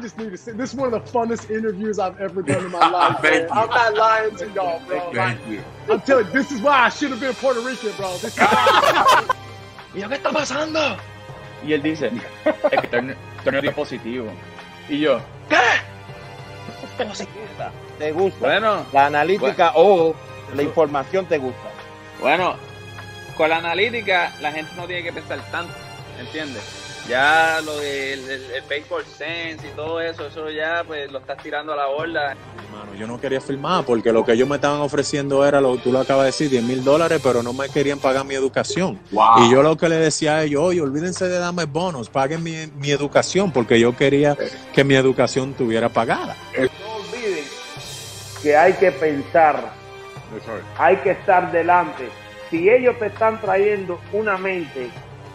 just need to say this is one of the funnest interviews I've ever done in my life. man. I'm not lying to y'all, bro. Thank Like, you. I'm telling you, this is why I should have been Puerto Rican, bro. This is why. ¿Y yo qué está pasando? Y él dice, es que torneo, torneo dio positivo. Y yo, ¿qué? Positivo. ¿Te gusta? Bueno, La analítica o la información te gusta. bueno, con la analítica la gente no tiene que pensar tanto, ¿entiendes? Ya lo del el, el baseball sense y todo eso, eso ya pues lo estás tirando a la borda. Hermano, yo no quería firmar porque lo que ellos me estaban ofreciendo era lo que tú lo acabas de decir, 10 mil dólares, pero no me querían pagar mi educación. Wow. Y yo lo que le decía a ellos, oye, olvídense de darme bonos, paguen mi, mi educación, porque yo quería que mi educación tuviera pagada. No olviden que hay que pensar, hay que estar delante. Si ellos te están trayendo una mente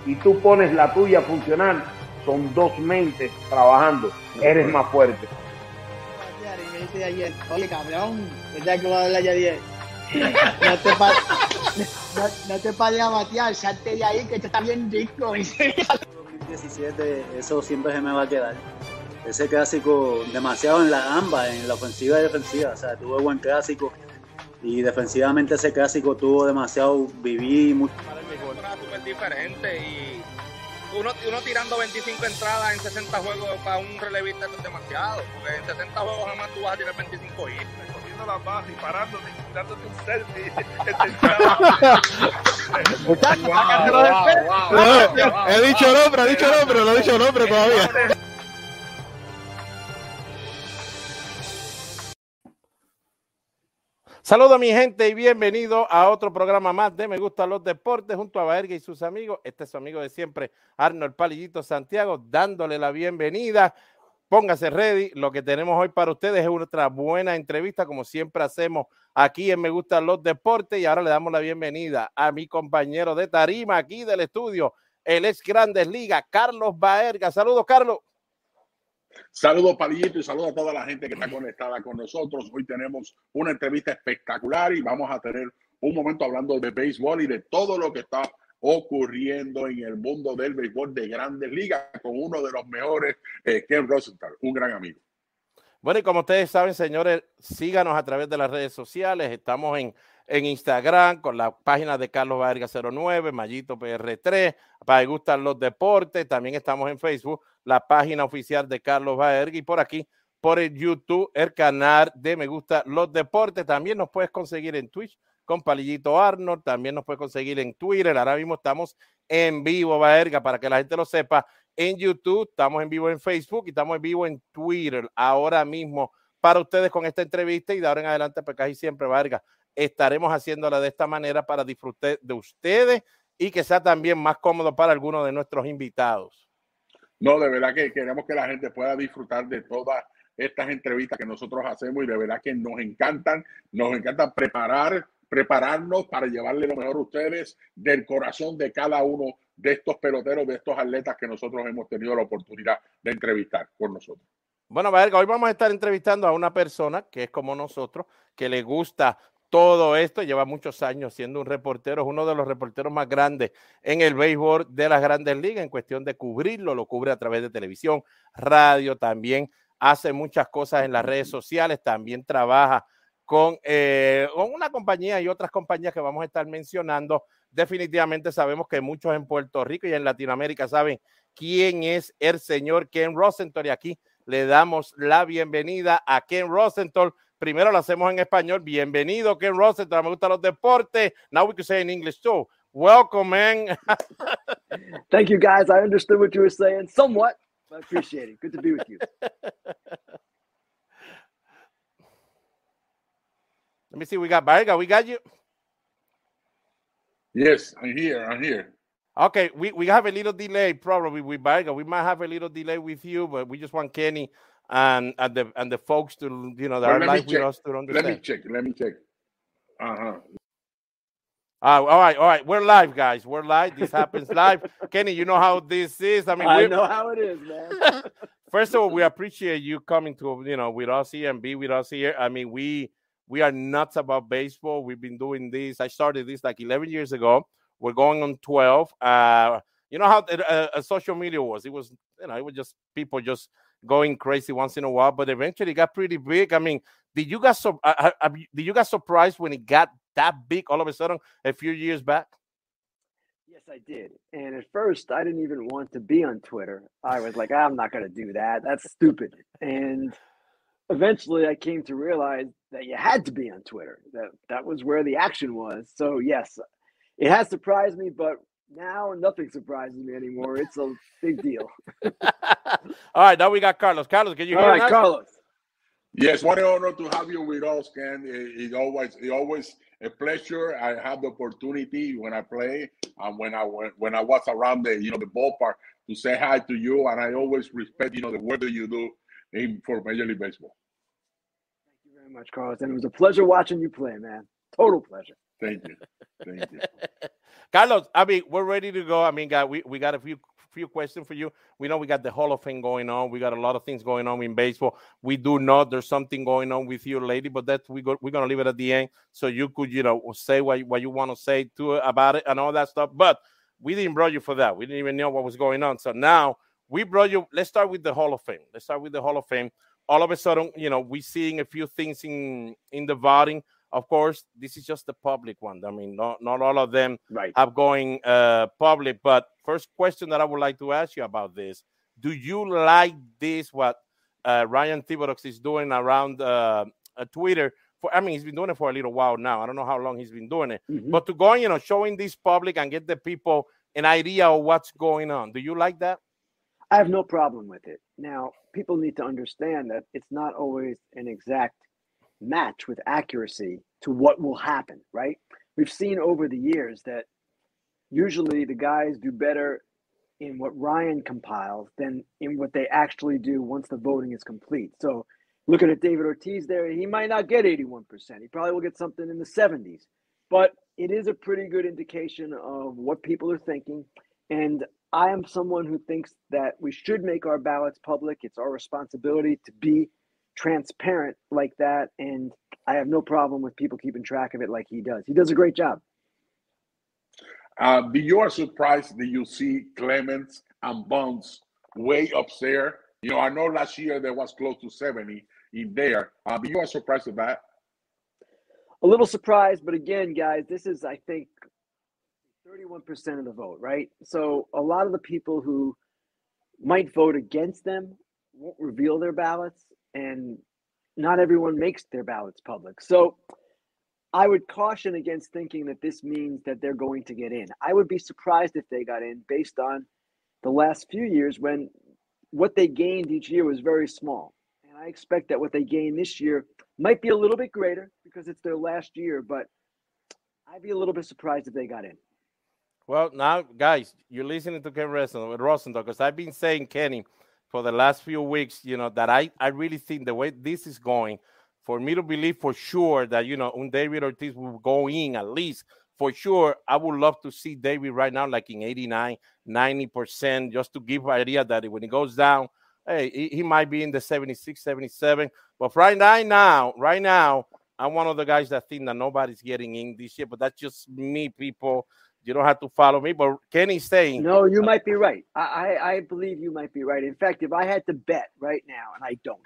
y tú pones la tuya a funcionar, son dos mentes trabajando. Eres más fuerte. Y me dice ayer, oye cabrón, ¿verdad que va a hablar ya ayer? No te pa no, no te pares a batear, salte de ahí que esto está bien rico. 2017, eso siempre se me va a quedar. Ese clásico, demasiado en la ambas, en la ofensiva y defensiva. O sea, tuvo buen clásico y defensivamente ese clásico tuvo demasiado, viví mucho. Temporada súper diferente y uno, uno tirando 25 entradas en 60 juegos para un relevista es demasiado, porque en 60 juegos jamás tú vas a tirar 25 hits. Cogiendo la base y parándote y dándote un selfie. He dicho nombre, he dicho nombre, no he dicho nombre todavía. Saludos mi gente y bienvenido a otro programa más de Me Gustan los Deportes junto a Baerga y sus amigos. Este es su amigo de siempre, Arnold Palillito Santiago, dándole la bienvenida. Póngase ready. Lo que tenemos hoy para ustedes es otra buena entrevista, como siempre hacemos aquí en Me Gustan los Deportes. Y ahora le damos la bienvenida a mi compañero de tarima aquí del estudio, el ex Grandes Ligas, Carlos Baerga. Saludos, Carlos. Saludos, Palillito, y saludos a toda la gente que está conectada con nosotros. Hoy tenemos una entrevista espectacular y vamos a tener un momento hablando de béisbol y de todo lo que está ocurriendo en el mundo del béisbol de grandes ligas con uno de los mejores, eh, Ken Rosenthal, un gran amigo. Bueno, y como ustedes saben, señores, síganos a través de las redes sociales. Estamos en, en Instagram con la página de Carlos Vargas 09, Mayito PR3, para que gustan los deportes. También estamos en Facebook, la página oficial de Carlos Baerga y por aquí, por el YouTube, el canal de Me Gusta los Deportes. También nos puedes conseguir en Twitch con Palillito Arnold. También nos puedes conseguir en Twitter. Ahora mismo estamos en vivo, Baerga, para que la gente lo sepa. En YouTube, estamos en vivo en Facebook y estamos en vivo en Twitter ahora mismo para ustedes con esta entrevista y de ahora en adelante, pues casi siempre, Vargas, estaremos haciéndola de esta manera para disfrutar de ustedes y que sea también más cómodo para algunos de nuestros invitados. No, de verdad que queremos que la gente pueda disfrutar de todas estas entrevistas que nosotros hacemos y de verdad que nos encantan, nos encanta preparar, prepararnos para llevarle lo mejor a ustedes del corazón de cada uno de estos peloteros, de estos atletas que nosotros hemos tenido la oportunidad de entrevistar con nosotros. Bueno, Vargas, hoy vamos a estar entrevistando a una persona que es como nosotros, que le gusta todo esto, lleva muchos años siendo un reportero, es uno de los reporteros más grandes en el béisbol de las grandes ligas en cuestión de cubrirlo, lo cubre a través de televisión, radio, también hace muchas cosas en las redes sociales, también trabaja con, eh, con una compañía y otras compañías que vamos a estar mencionando. Definitivamente sabemos que muchos en Puerto Rico y en Latinoamérica saben quién es el señor Ken Rosenthal y aquí le damos la bienvenida a Ken Rosenthal. Primero lo hacemos en español. Bienvenido, Ken Rosenthal. Me gustan los deportes. Now we can say in English too. Welcome, man. Thank you, guys. I understood what you were saying somewhat. I appreciate it. Good to be with you. Let me see. We got Baerga. We got you. Yes, I'm here. I'm here. Okay, we, we have a little delay probably with Baerga. We might have a little delay with you, but we just want Kenny and and the and the folks to you know that Well, are let live with us to understand. Let me check. Let me check. Uh-huh. Uh, all right, all right. We're live, guys. We're live. This happens live. Kenny, you know how this is. I mean, I we- know how it is, man. First of all, we appreciate you coming to you know with us here and be with us here. I mean, we we are nuts about baseball. We've been doing this. I started this like 11 years ago. We're going on 12. Uh, you know how the, uh, uh, social media was? It was you know it was just people just going crazy once in a while, but eventually it got pretty big. I mean, did you guys so did you guys surprised when it got that big all of a sudden a few years back? Yes, I did. And at first, I didn't even want to be on Twitter. I was like, I'm not going to do that. That's stupid. And eventually, I came to realize that you had to be on Twitter. That that was where the action was. So yes, it has surprised me, but now nothing surprises me anymore. It's a big deal. All right, now we got Carlos. Carlos, can you All hear right, us? Carlos. Yes, what an honor to have you with us, Ken. It- It's always, it's always a pleasure. I have the opportunity when I play and when I when, when I was around the you know the ballpark to say hi to you, and I always respect you know the work that you do in for Major League Baseball. Thank you very much, Carlos. And it was a pleasure watching you play, man. Total pleasure. Thank you, thank you. Carlos, I mean, we're ready to go. I mean, God, we, we got a few few questions for you. We know we got the Hall of Fame going on. We got a lot of things going on in baseball. We do know there's something going on with you, lady, but that we go, we're gonna leave it at the end so you could, you know, say what what you want to say to about it and all that stuff. But we didn't brought you for that. We didn't even know what was going on. So now we brought you. Let's start with the Hall of Fame. Let's start with the Hall of Fame. All of a sudden, you know, we're seeing a few things in in the voting. Of course, this is just the public one. I mean, not not all of them Right. have going uh, public. But first question that I would like to ask you about this: Do you like this? What uh, Ryan Thibodaux is doing around uh, uh, Twitter? For I mean, he's been doing it for a little while now. I don't know how long he's been doing it, Mhm. but to go, you know, showing this public and get the people an idea of what's going on. Do you like that? I have no problem with it. Now, people need to understand that it's not always an exact match with accuracy to what will happen, right? We've seen over the years that usually the guys do better in what Ryan compiles than in what they actually do once the voting is complete. So, looking at David Ortiz there, he might not get 81%. He probably will get something in the 70s. But it is a pretty good indication of what people are thinking. And I am someone who thinks that we should make our ballots public. It's our responsibility to be transparent like that. And I have no problem with people keeping track of it like he does. He does a great job. Uh, be you are surprised that you see Clemens and Bonds way up there. You know, I know last year there was close to 70 in there. Uh, you are surprised at that. A little surprised, but again, guys, this is, I think, 31% of the vote, right? So a lot of the people who might vote against them won't reveal their ballots, and not everyone makes their ballots public. So I would caution against thinking that this means that they're going to get in. I would be surprised if they got in based on the last few years when what they gained each year was very small. And I expect that what they gain this year might be a little bit greater because it's their last year, but I'd be a little bit surprised if they got in. Well, now, guys, you're listening to Ken Rosen- Rosenthal because I've been saying, Kenny, for the last few weeks, you know, that I, I really think the way this is going, for me to believe for sure that, you know, un David Ortiz will go in at least for sure. I would love to see David right now, like in 89, 90%, just to give idea that when he goes down, hey, he, he might be in the 76, 77. But right now, now, right now, I'm one of the guys that think that nobody's getting in this year, but that's just me, people. You don't have to follow me, but Kenny's saying No, you might be right. I, I, I believe you might be right. In fact, if I had to bet right now, and I don't,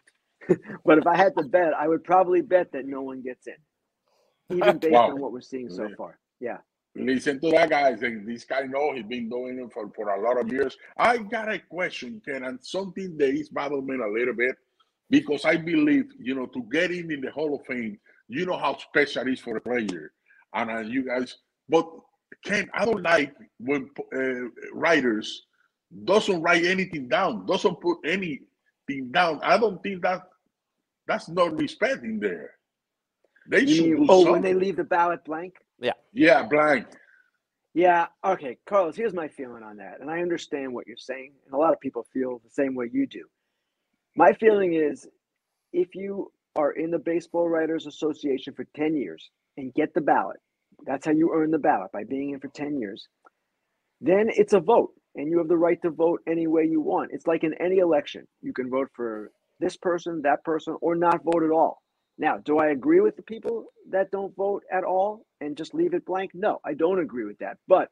but if I had to bet, I would probably bet that no one gets in, even based Wow. on what we're seeing so Yeah. far. Yeah. Listen to that, guys. And this guy know he's been doing it for, for a lot of years. I got a question, Ken, and something that is bothering me a little bit because I believe, you know, to get in in the Hall of Fame, you know how special it is for a player. And uh, you guys, but Ken, I don't like when uh, writers doesn't write anything down, doesn't put anything down. I don't think that that's not respect in there. They You should mean- do oh, something. when they leave the ballot blank? Yeah. Yeah, blank. Yeah. Okay, Carlos, here's my feeling on that. And I understand what you're saying. And a lot of people feel the same way you do. My feeling is if you are in the Baseball Writers Association for 10 years and get the ballot, that's how you earn the ballot by being in for 10 years, then it's a vote. And you have the right to vote any way you want. It's like in any election. You can vote for this person, that person, or not vote at all. Now, do I agree with the people that don't vote at all and just leave it blank? No, I don't agree with that. But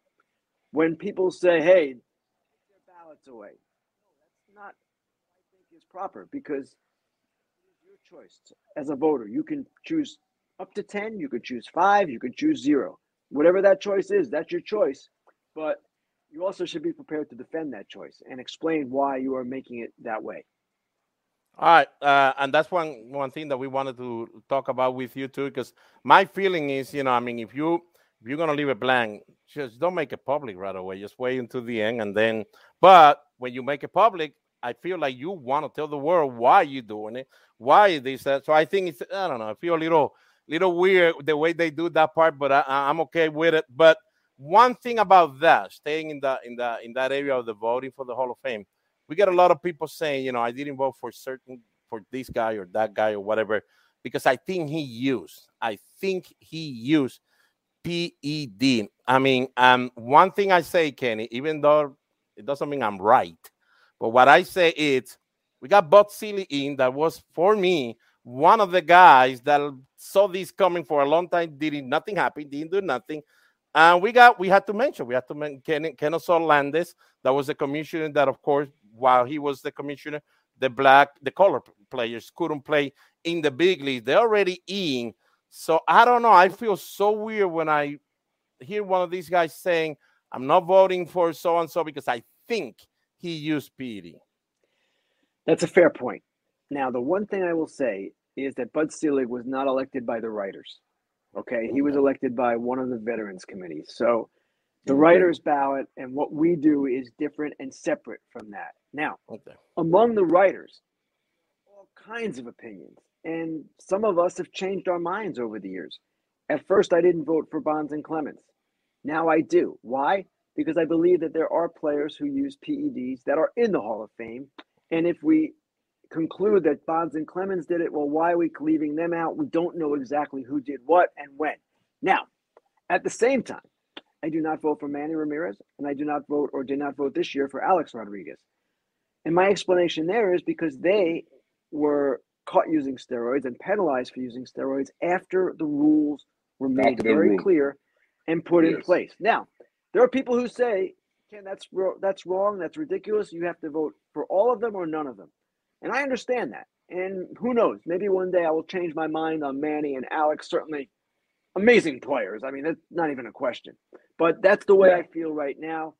when people say, hey, their ballots away, no, that's not I think is proper because it's your choice as a voter. You can choose up to 10, you could choose five, you could choose zero. Whatever that choice is, that's your choice. But you also should be prepared to defend that choice and explain why you are making it that way. All right, uh, and that's one one thing that we wanted to talk about with you too, because my feeling is, you know, I mean, if you if you're gonna leave it blank, just don't make it public right away. Just wait until the end, and then. But when you make it public, I feel like you want to tell the world why you're doing it, why this that. So I think it's I don't know. I feel a little little weird the way they do that part, but I, I'm okay with it. But one thing about that, staying in the in the in that area of the voting for the Hall of Fame, we get a lot of people saying, you know, I didn't vote for certain for this guy or that guy or whatever because I think he used. I think he used PED. I mean, um, one thing I say, Kenny, even though it doesn't mean I'm right, but what I say is we got Bud Selig in that was for me one of the guys that saw this coming for a long time, didn't nothing happen, didn't do nothing. And we got we had to mention we had to mention Ken, Kenesaw Landis, that was the commissioner that, of course, while he was the commissioner, the black, the color players couldn't play in the big league. They're already in. So I don't know. I feel so weird when I hear one of these guys saying, I'm not voting for so and so because I think he used PED. That's a fair point. Now, the one thing I will say is that Bud Selig was not elected by the writers. Okay. He was elected by one of the veterans committees. So the writer's ballot and what we do is different and separate from that. Now, okay. among the writers, all kinds of opinions. And some of us have changed our minds over the years. At first, I didn't vote for Bonds and Clemens. Now I do. Why? Because I believe that there are players who use PEDs that are in the Hall of Fame. And if we conclude that Bonds and Clemens did it, well, why are we leaving them out? We don't know exactly who did what and when. Now, at the same time, I do not vote for Manny Ramirez, and I do not vote or did not vote this year for Alex Rodriguez. And my explanation there is because they were caught using steroids and penalized for using steroids after the rules were made very rule. clear and put yes. in place. Now, there are people who say, "Ken, that's that's wrong. That's ridiculous. You have to vote for all of them or none of them." And I understand that. And who knows? Maybe one day I will change my mind on Manny and Alex. Certainly, amazing players. I mean, that's not even a question. But that's the way I feel right now.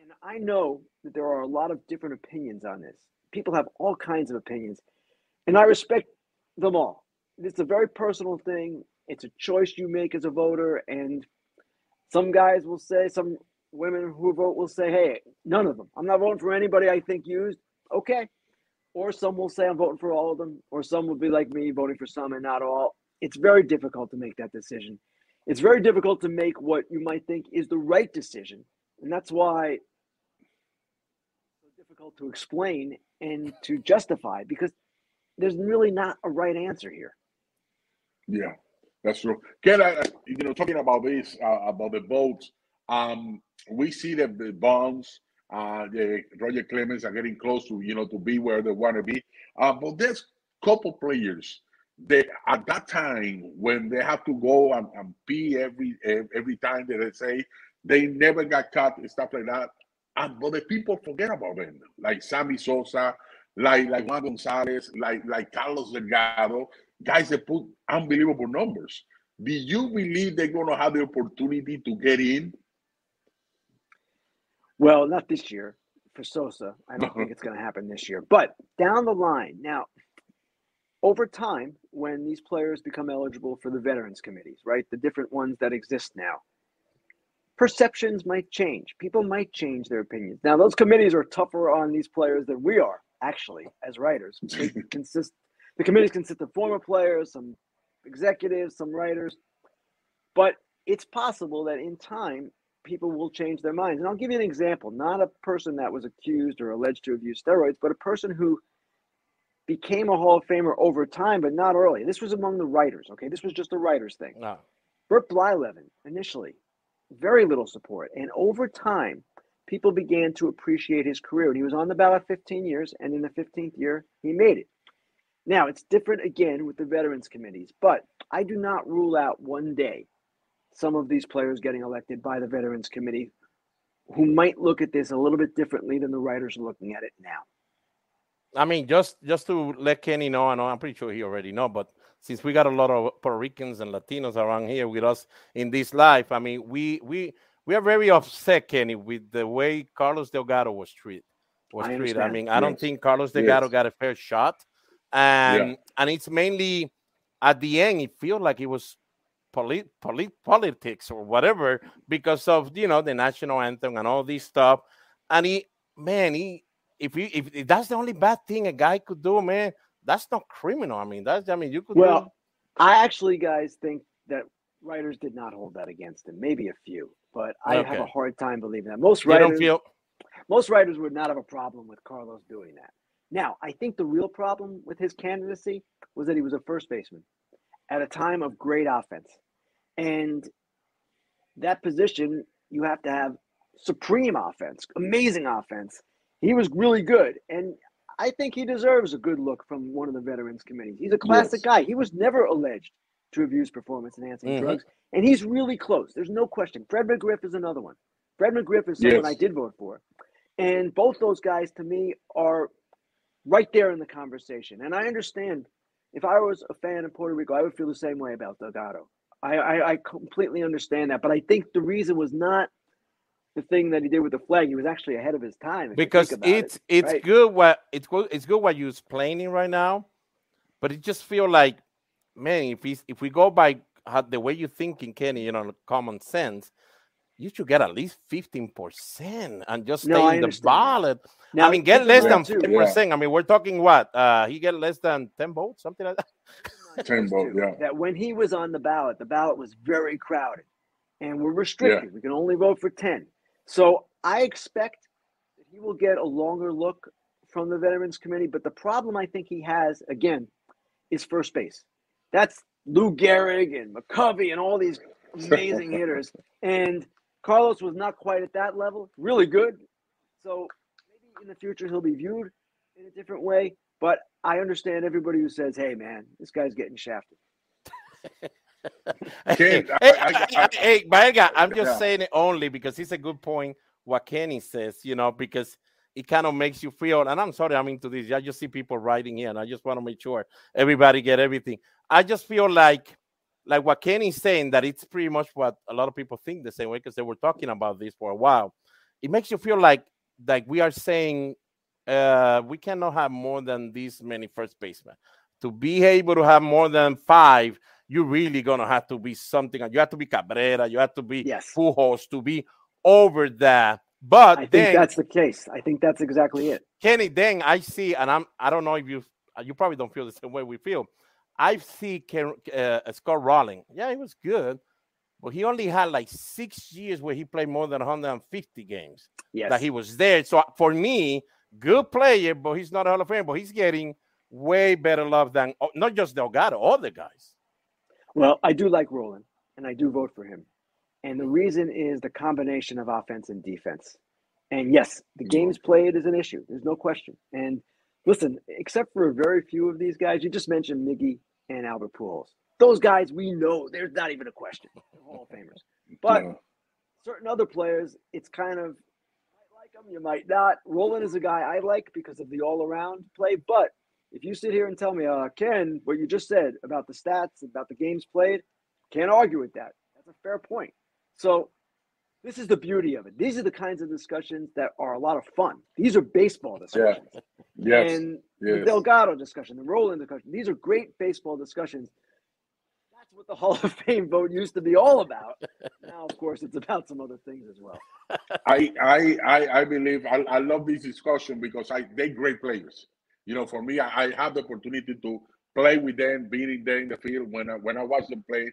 And I know that there are a lot of different opinions on this. People have all kinds of opinions. And I respect them all. It's a very personal thing. It's a choice you make as a voter. And some guys will say, some women who vote will say, hey, none of them. I'm not voting for anybody I think used. Okay. Or some will say I'm voting for all of them. Or some will be like me, voting for some and not all. It's very difficult to make that decision. It's very difficult to make what you might think is the right decision. And that's why it's so difficult to explain and to justify because there's really not a right answer here. Yeah, that's true. Ken, I, you know, talking about this, uh, about the votes, um, we see that the bonds, uh, the Roger Clemens are getting close to, you know, to be where they want to be. Uh, but there's couple players they at that time when they have to go and, and pee every every time that they say they never got cut and stuff like that. And but the people forget about them, like Sammy Sosa, like like Juan Gonzalez, like like Carlos Delgado, guys that put unbelievable numbers. Do you believe they're to have the opportunity to get in? Well, not this year for Sosa. I don't think mm-hmm. it's going to happen this year. But down the line, now over time, when these players become eligible for the veterans committees, right, the different ones that exist now, perceptions might change. People might change their opinions. Now, those committees are tougher on these players than we are, actually, as writers. They consist, the committees consist of former players, some executives, some writers, but it's possible that in time, people will change their minds. And I'll give you an example not a person that was accused or alleged to have used steroids, but a person who became a Hall of Famer over time, but not early. This was among the writers. Okay, this was just a writers thing. Ah. No. Bert Blyleven initially, very little support, and over time, people began to appreciate his career. And he was on the ballot 15 years, and in the 15th year, he made it. Now it's different again with the veterans committees, but I do not rule out one day some of these players getting elected by the veterans committee who might look at this a little bit differently than the writers are looking at it now. I mean, just just to let Kenny know, I know I'm pretty sure he already know, but since we got a lot of Puerto Ricans and Latinos around here with us in this life, I mean, we we we are very upset, Kenny, with the way Carlos Delgado was treated. Was I treated. I mean, I don't think Carlos Delgado Yes. got a fair shot, and and it's mainly at the end. It feels like it was polit, polit, politics or whatever because of you know the national anthem and all this stuff. And he, man, he if he if, if that's the only bad thing a guy could do, man, that's not criminal. I mean, that's I mean you could Well, do, I actually, guys, think that writers did not hold that against him. Maybe a few, but I have a hard time believing that. Most you don't writers, feel most writers would not have a problem with Carlos doing that. Now, I think the real problem with his candidacy was that he was a first baseman at a time of great offense. And that position, you have to have supreme offense, amazing offense. He was really good. And I think he deserves a good look from one of the veterans committees. He's a classic Yes. guy. He was never alleged to have used performance enhancing Mhm. drugs. And he's really close. There's no question. Fred McGriff is another one. Fred McGriff is someone Yes. I did vote for. And both those guys to me are right there in the conversation. And I understand if I was a fan of Puerto Rico, I would feel the same way about Delgado. I, I, I completely understand that. But I think the reason was not the thing that he did with the flag. He was actually ahead of his time. because about it, it's it's right? good what it's good it's good what you're explaining right now, but it just feel like, man, if we if we go by how, the way you're thinking, Kenny, you know, common sense, you should get at least fifteen percent and just stay No, I in the ballot. Now, I mean, get keep in less mind, than too, five Yeah. percent. I mean, we're talking what? Uh, he get less than ten votes, something like that. Ten Those vote, yeah. That when he was on the ballot, the ballot was very crowded, and we're restricted. We can only vote for ten. So I expect that he will get a longer look from the Veterans Committee. But the problem I think he has again is first base. That's Lou Gehrig and McCovey and all these amazing hitters. And Carlos was not quite at that level. Really good. So maybe in the future he'll be viewed in a different way. But I understand everybody who says, "Hey, man, this guy's getting shafted." hey, Ken, I, I, hey, Baerga, I'm just Yeah. saying it only because it's a good point what Kenny says, you know, because it kind of makes you feel, and I'm sorry I'm into this. I just see people writing here, and I just want to make sure everybody get everything. I just feel like like what Kenny's saying, that it's pretty much what a lot of people think the same way because they were talking about this for a while. It makes you feel like like we are saying uh we cannot have more than this many first basemen. To be able to have more than five, you're really gonna have to be something. You have to be Cabrera, you have to be Yes. Pujols to be over that. But I think then that's the case. I think that's exactly it. Kenny, then I see, and I'm I don't know if you you probably don't feel the same way we feel. I see Ken, uh, Scott Rolen. Yeah, he was good, but he only had like six years where he played more than 150 games Yes. that he was there. So for me, good player, but he's not a Hall of Fame. But he's getting way better love than oh, not just Delgado, all the guys. Well, I do like Rolen, and I do vote for him. And the reason is the combination of offense and defense. And yes, the games played is an issue. There's no question. And listen, except for a very few of these guys, you just mentioned Miggy and Albert Pujols. Those guys, we know there's not even a question. They're Hall of Famers. But Yeah. certain other players, it's kind of you might like them, you might not. Rolen is a guy I like because of the all-around play. But if you sit here and tell me, uh, Ken, what you just said about the stats, about the games played, can't argue with that. That's a fair point. So this is the beauty of it. These are the kinds of discussions that are a lot of fun. These are baseball discussions. Yes. And the. Delgado discussion, the Rolen discussion, these are great baseball discussions. That's what the Hall of Fame vote used to be all about. Now, of course, it's about some other things as well. I I I, I believe I, I love this discussion because I they great players. You know, for me, I, I have the opportunity to play with them, being there in the field. When I when I watch them play,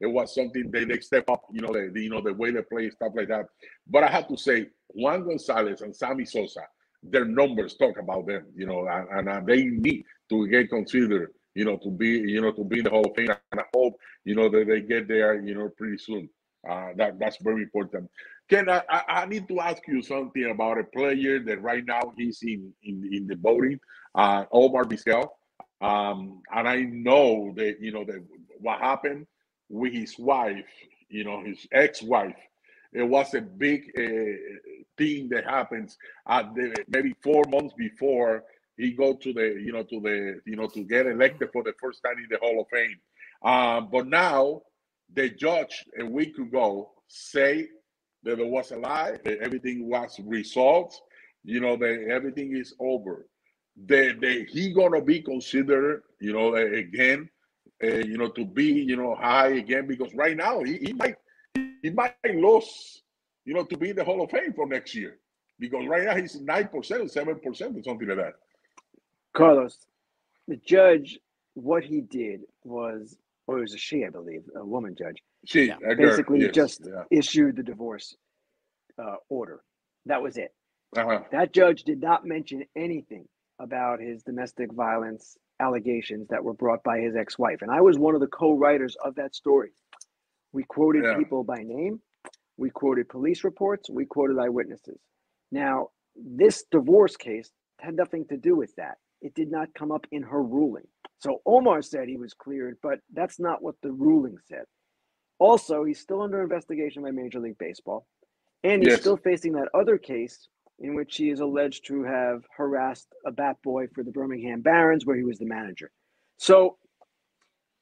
it was something they, they step up. You know, the, you know the way they play stuff like that. But I have to say, Juan Gonzalez and Sammy Sosa, their numbers talk about them. You know, and, and they need to get considered. You know, to be you know to be in the Hall of Fame. And I hope you know that they get there. You know, pretty soon. Uh, that that's very important. Ken, I, I I need to ask you something about a player that right now he's in in, in the voting, uh, Omar Vizquel. Um, and I know that you know that what happened with his wife, you know, his ex-wife. It was a big uh, thing that happens at the, maybe four months before he go to the you know to the you know to get elected for the first time in the Hall of Fame. Um, but now the judge a week ago say that it was a lie, that everything was resolved, you know, that everything is over. That, that he gonna be considered, you know, again, uh, you know, to be, you know, high again because right now he, he might he might lose, you know, to be in the Hall of Fame for next year because right now he's nine percent, seven percent, or something like that. Carlos, the judge, what he did was, or it was a she, I believe, a woman judge. She Yeah, basically yes, just yeah. issued the divorce uh, order. That was it. Uh-huh. That judge did not mention anything about his domestic violence allegations that were brought by his ex-wife, and I was one of the co-writers of that story. We quoted Yeah. people by name, we quoted police reports, we quoted eyewitnesses. Now, this divorce case had nothing to do with that. It did not come up in her ruling. So Omar said he was cleared, but that's not what the ruling said. Also, he's still under investigation by Major League Baseball, and he's Yes. still facing that other case in which he is alleged to have harassed a bat boy for the Birmingham Barons, where he was the manager. So,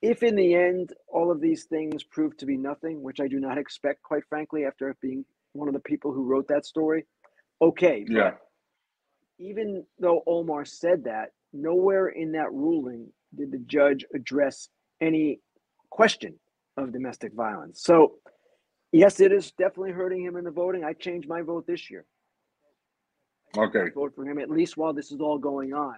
if in the end all of these things prove to be nothing, which I do not expect, quite frankly, after being one of the people who wrote that story, okay. Yeah. even though Omar said that, nowhere in that ruling did the judge address any question of domestic violence. So, yes, it is definitely hurting him in the voting. I changed my vote this year. Okay. Vote for him at least while this is all going on.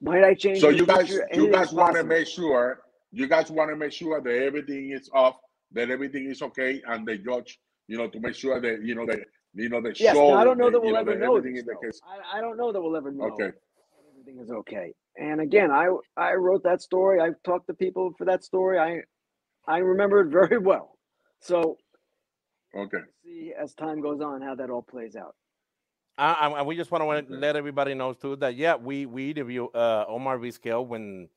Might I change? So you guys, you guys want to make sure, you guys want to make sure that everything is off, that everything is okay, and the judge, you know, to make sure that you know that you know the Yes, show. I don't know that we'll ever know this, in the case. I, I don't know that we'll ever know. Okay. Everything is okay. And again, I I wrote that story. I've talked to people for that story. I I remember it very well. So Okay. see as time goes on how that all plays out. Uh, and- we just want to let everybody know too that yeah, we we interview uh, Omar Vizquel when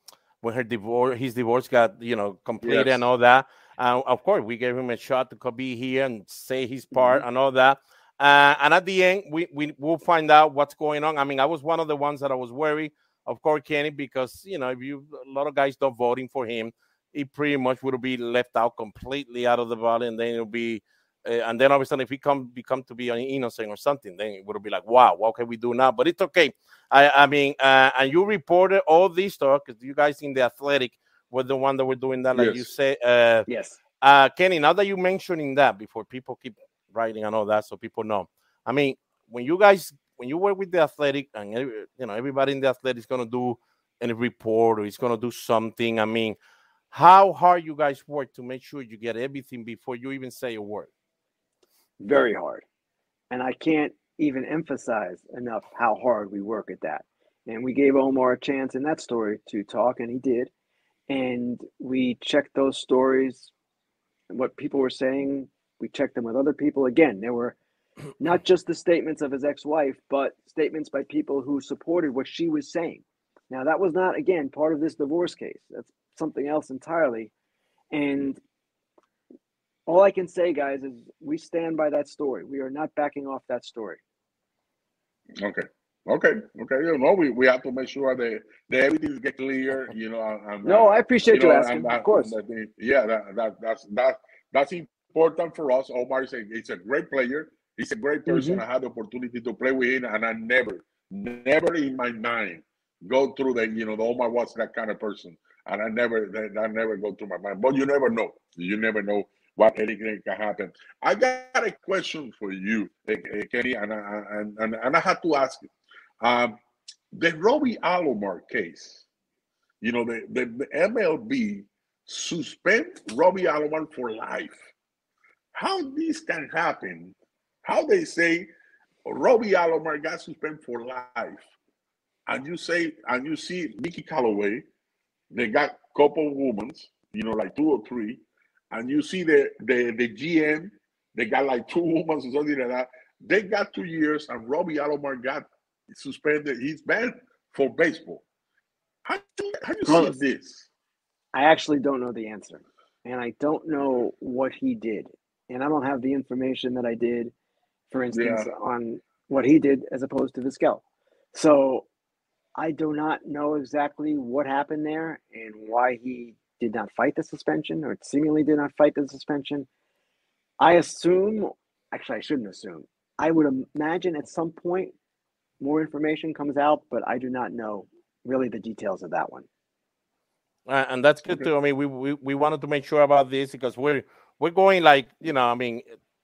when her divorce, his divorce got you know completed Yes. and all that. Uh, of course, we gave him a shot to be here and say his part Mm-hmm. and all that. Uh, and at the end, we we will find out what's going on. I mean, I was one of the ones that I was worried, of course, Kenny, because you know if you a lot of guys don't voting for him, he pretty much would be left out completely out of the ballot, and then it'll be uh, and then obviously if he come become to be an innocent or something, then it would be like, wow, what can we do now? But it's okay. I I mean, uh, and you reported all this stuff because you guys in the athletic were the one that were doing that, like you Yes. say. Uh, Yes. uh, Kenny, now that you mentioning that before people keep writing and all that, so people know. I mean, when you guys when you work with the athletic and every- you know everybody in the athletic is gonna do any report or is gonna do something. I mean, how hard you guys work to make sure you get everything before you even say a word. Very hard. And I can't even emphasize enough how hard we work at that. And we gave Omar a chance in that story to talk, and he did. And we checked those stories, and what people were saying. We checked them with other people. Again, there were not just the statements of his ex wife, but statements by people who supported what she was saying. Now, that was not, again, part of this divorce case. That's something else entirely. And all I can say, guys, is we stand by that story. We are not backing off that story. Okay. Okay. Okay. You know, we, we have to make sure that, that everything get clear. You know. And, No, I appreciate you know, asking, of course. yeah. That, that that's that that's important for us. Omar is a, he's a great player. He's a great person. Mhm. I had the opportunity to play with him, and I never, never in my mind go through that. you know the Omar was that kind of person, and I never that, that never go through my mind. But you never know. You never know what anything can happen. I got a question for you, eh, eh, Kenny, and I, and, and and I had to ask you. Um, the Robbie Alomar case, you know, the, the, the MLB suspend Robbie Alomar for life. How this can happen? How they say Robbie Alomar got suspended for life, and you say and you see Mickey Callaway, they got couple women, you know, like two or three, and you see the the the GM, they got like two women or something like that. They got two years, and Robbie Alomar got suspended. He's banned for baseball. How do you, how do you Carlos. see this? I actually don't know the answer. And I don't know what he did. And I don't have the information that I did, for instance, Yeah. on what he did as opposed to Vizquel. So I do not know exactly what happened there and why he did not fight the suspension or seemingly did not fight the suspension. I assume, actually, I shouldn't assume. I would imagine at some point more information comes out, but I do not know really the details of that one. Uh, and that's good too. I mean, we, we we wanted to make sure about this because we're we're going like you know. I mean,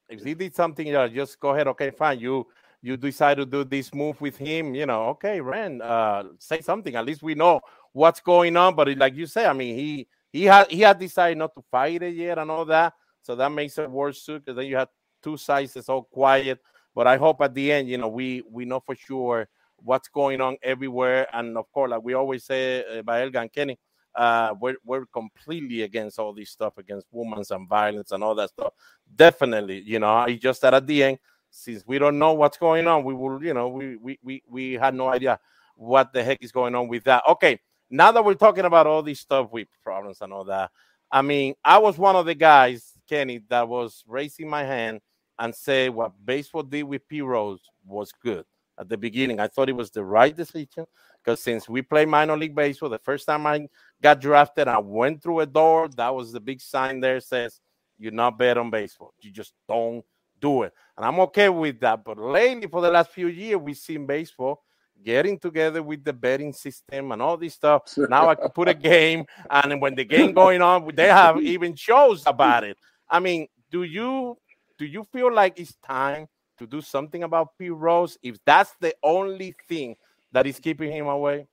if he did something, you know, just go ahead. Okay, fine. You you decide to do this move with him. You know, okay, Ren, uh, say something. At least we know what's going on. But like you say, I mean, he he had he had decided not to fight it yet and all that. So that makes it worse too, because then you have two sides that's all quiet. But I hope at the end, you know, we we know for sure what's going on everywhere. And of course, like we always say uh, by Elga and Kenny, uh, we're we're completely against all this stuff against women and violence and all that stuff. Definitely, you know, I just that at the end, since we don't know what's going on, we will, you know, we we we we had no idea what the heck is going on with that. Okay, now that we're talking about all this stuff with problems and all that, I mean, I was one of the guys, Kenny, that was raising my hand and say what baseball did with Pete Rose was good at the beginning. I thought it was the right decision because since we play minor league baseball, the first time I got drafted, I went through a door. That was the big sign there says you're not bad on baseball. You just don't do it. And I'm okay with that. But lately, for the last few years, we've seen baseball getting together with the betting system and all this stuff. Now I can put a game, and when the game going on, they have even shows about it. I mean, do you do you feel like it's time to do something about Pete Rose if that's the only thing that is keeping him away?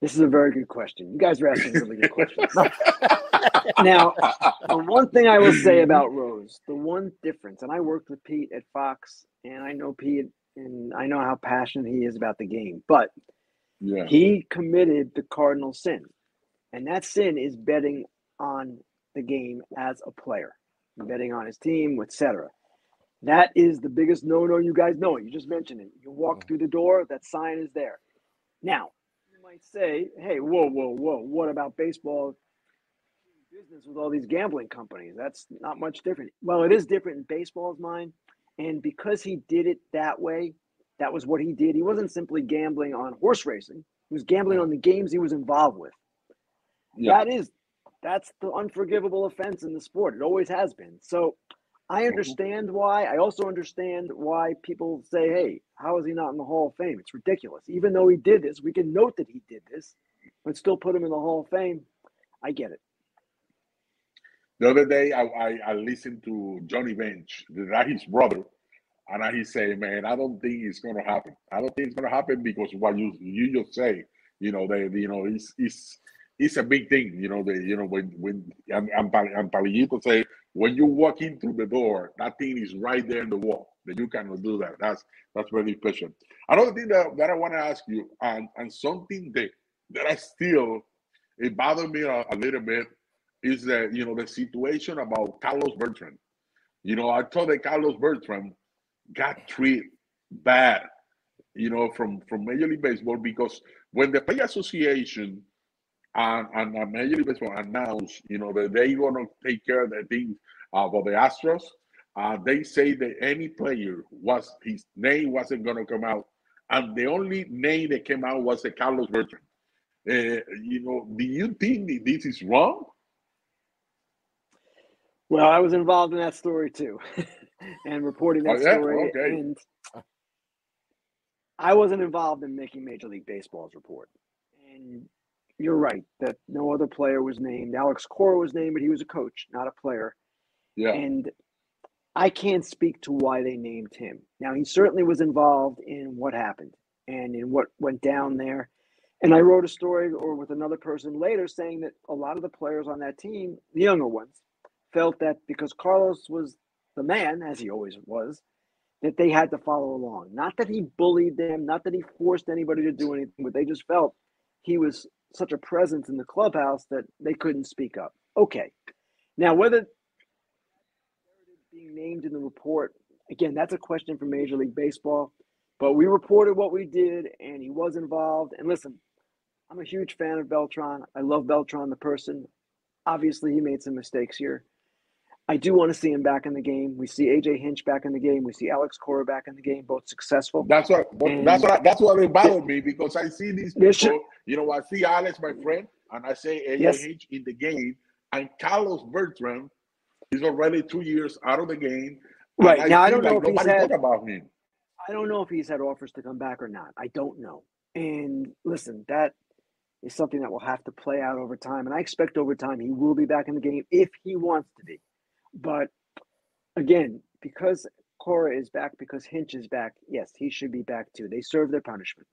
This is a very good question. You guys are asking really good questions. now, the one thing I will say about Rose, the one difference, and I worked with Pete at Fox, and I know Pete, and I know how passionate he is about the game, but yeah. he committed the cardinal sin, and that sin is betting on the game as a player, betting on his team, etc. That is the biggest no-no. You guys know it. You just mentioned it. You walk through the door, that sign is there. Now, you might say, "Hey, whoa, whoa, whoa! What about baseball business with all these gambling companies? That's not much different." Well, it is different in baseball's mind, and because he did it that way, that was what he did. He wasn't simply gambling on horse racing; he was gambling on the games he was involved with. Yeah. That is, that's the unforgivable offense in the sport. It always has been. So I mm-hmm. understand why. I also understand why people say, hey, how is he not in the Hall of Fame? It's ridiculous. Even though he did this, we can note that he did this, but still put him in the Hall of Fame. I get it. The other day, I, I, I listened to Johnny Bench, that his brother, and he say, man, I don't think it's to happen. I don't think it's to happen because what you you just say, you know, they, you know, it's, it's, it's a big thing, you know. The you know when when and, and, and Palillito say when you walk in through the door, that thing is right there in the wall. That you cannot do that. That's that's very special. Another thing that, that I want to ask you, and and something that that I still it bothered me a, a little bit is that you know the situation about Carlos Beltran. You know, I thought that Carlos Beltran got treated bad, you know, from from Major League Baseball because when the Play Association and, and, Major League Baseball announced, you know, that they're going to take care of the things uh, for the Astros. Uh, they say that any player was his name wasn't to come out, and the only name that came out was the Carlos Beltran. Uh, you know, do you think this is wrong? Well, I was involved in that story too, and reporting oh, that oh, yeah? story. Okay. And I wasn't involved in making Major League Baseball's report. And you're right that no other player was named. Alex Cora was named, but he was a coach, not a player. Yeah. And I can't speak to why they named him. Now, he certainly was involved in what happened and in what went down there. And I wrote a story or with another person later saying that a lot of the players on that team, the younger ones, felt that because Carlos was the man, as he always was, that they had to follow along. Not that he bullied them, not that he forced anybody to do anything, but they just felt he was such a presence in the clubhouse that they couldn't speak up. Okay. Now, whether being named in the report, again, that's a question for Major League Baseball. But we reported what we did, and he was involved. And listen, I'm a huge fan of Beltran. I love Beltran, the person. Obviously, he made some mistakes here. I do want to see him back in the game. We see AJ Hinch back in the game. We see Alex Cora back in the game, both successful. That's what. And- that's what. That's what it bothered me because I see these people. should- You know, I see Alex, my friend, and I say AJ Yes. Hinch in the game, and Carlos Beltran is already two years out of the game. Right. Now, I don't know if he's had- about him. I don't know if he's had offers to come back or not. I don't know. And listen, that is something that will have to play out over time. And I expect over time he will be back in the game if he wants to be. But again, because Cora is back, because Hinch is back, yes, he should be back too. They serve their punishment.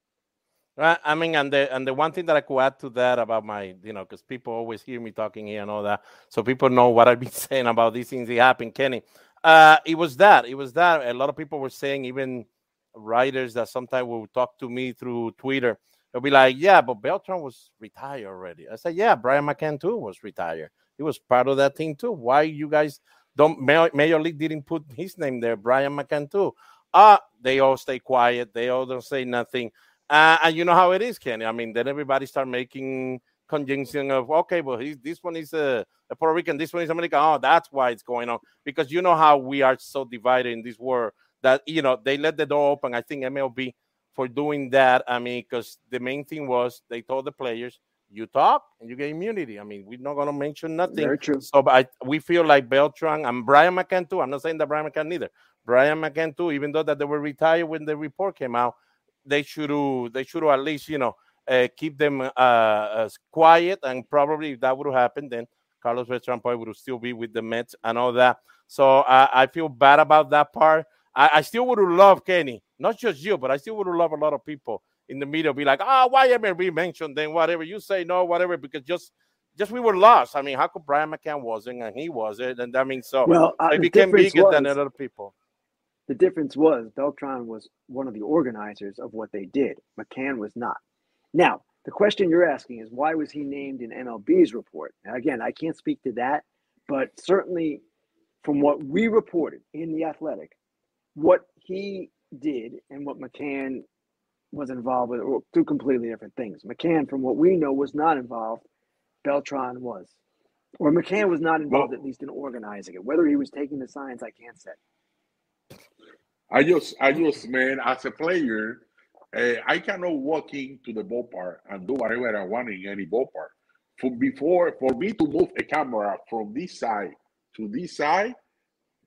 I mean, and the and the one thing that I could add to that about my, you know, because people always hear me talking here and all that, so people know what I've been saying about these things that happen, Kenny. Uh, it was that. It was that. A lot of people were saying, even writers that sometimes will talk to me through Twitter, they'll be like, "Yeah, but Beltran was retired already." I said, "Yeah, Brian McCann too was retired. He was part of that team too. Why you guys don't? Major, League didn't put his name there, Brian McCann too. Ah, they all stay quiet. They all don't say nothing." Uh, and you know how it is, Kenny. I mean, then everybody start making conjunction of okay, well, he's, this one is a, a Puerto Rican, this one is American. Oh, that's why it's going on because you know how we are so divided in this world that you know they let the door open. I think MLB for doing that. I mean, because the main thing was they told the players, you talk and you get immunity. I mean, we're not going to mention nothing. Very true. So, but I, we feel like Beltran and Brian McCann too. I'm not saying that Brian McCann neither. Brian McCann too, even though that they were retired when the report came out, they should they should at least you know uh, keep them uh, quiet and probably if that would have happened, then Carlos Beltran probably would still be with the Mets and all that. So uh, I feel bad about that part. I, I still would have loved Kenny, not just you, but I still would have loved a lot of people in the media be like, ah, why MLB mentioned then whatever you say, no, whatever, because just just we were lost. I mean, how could Brian McCann wasn't and he wasn't, and I mean, so Well, uh, they the became bigger than was- other people. The difference was Beltran was one of the organizers of what they did. McCann was not. Now, the question you're asking is why was he named in MLB's report? Now, again, I can't speak to that, but certainly from what we reported in the Athletic, what he did and what McCann was involved with two completely different things. McCann, from what we know, was not involved. Beltran was. Or McCann was not involved, at least in organizing it. Whether he was taking the signs, I can't say. I just, I just, man, as a player, uh, I cannot walk into the ballpark and do whatever I want in any ballpark. For before, for me to move a camera from this side to this side,